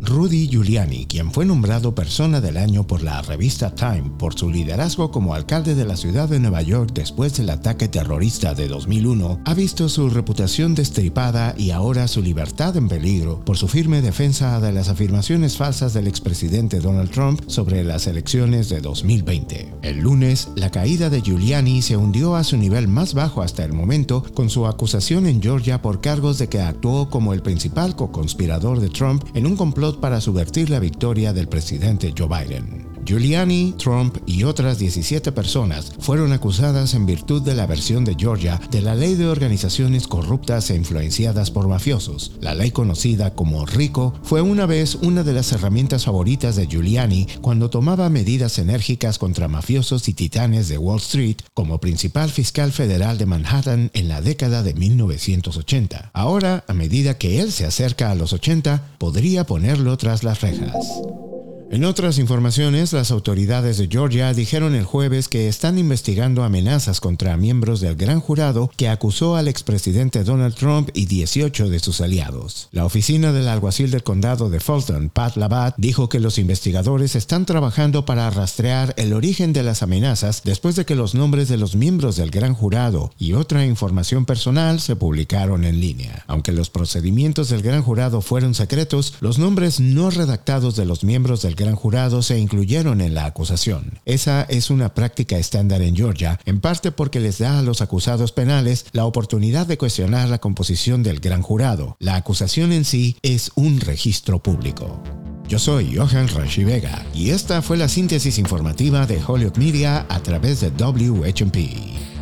Rudy Giuliani, quien fue nombrado Persona del Año por la revista Time por su liderazgo como alcalde de la ciudad de Nueva York después del ataque terrorista de 2001, ha visto su reputación destripada y ahora su libertad en peligro por su firme defensa de las afirmaciones falsas del expresidente Donald Trump sobre las elecciones de 2020. El lunes, la caída de Giuliani se hundió a su nivel más bajo hasta el momento con su acusación en Georgia por cargos de que actuó como el principal co-conspirador de Trump en un complot para subvertir la victoria del presidente Joe Biden. Giuliani, Trump y otras 17 personas fueron acusadas en virtud de la versión de Georgia de la ley de organizaciones corruptas e influenciadas por mafiosos. La ley conocida como RICO fue una vez una de las herramientas favoritas de Giuliani cuando tomaba medidas enérgicas contra mafiosos y titanes de Wall Street como principal fiscal federal de Manhattan en la década de 1980. Ahora, a medida que él se acerca a los 80, podría ponerlo tras las rejas. En otras informaciones, las autoridades de Georgia dijeron el jueves que están investigando amenazas contra miembros del gran jurado que acusó al expresidente Donald Trump y 18 de sus aliados. La oficina del alguacil del condado de Fulton, Pat Labatt, dijo que los investigadores están trabajando para rastrear el origen de las amenazas después de que los nombres de los miembros del gran jurado y otra información personal se publicaron en línea. Aunque los procedimientos del gran jurado fueron secretos, los nombres no redactados de los miembros del gran jurado se incluyeron en la acusación. Esa es una práctica estándar en Georgia, en parte porque les da a los acusados penales la oportunidad de cuestionar la composición del gran jurado. La acusación en sí es un registro público. Yo soy Johan Rashi Vega y esta fue la síntesis informativa de Hollywood Media a través de WHMP.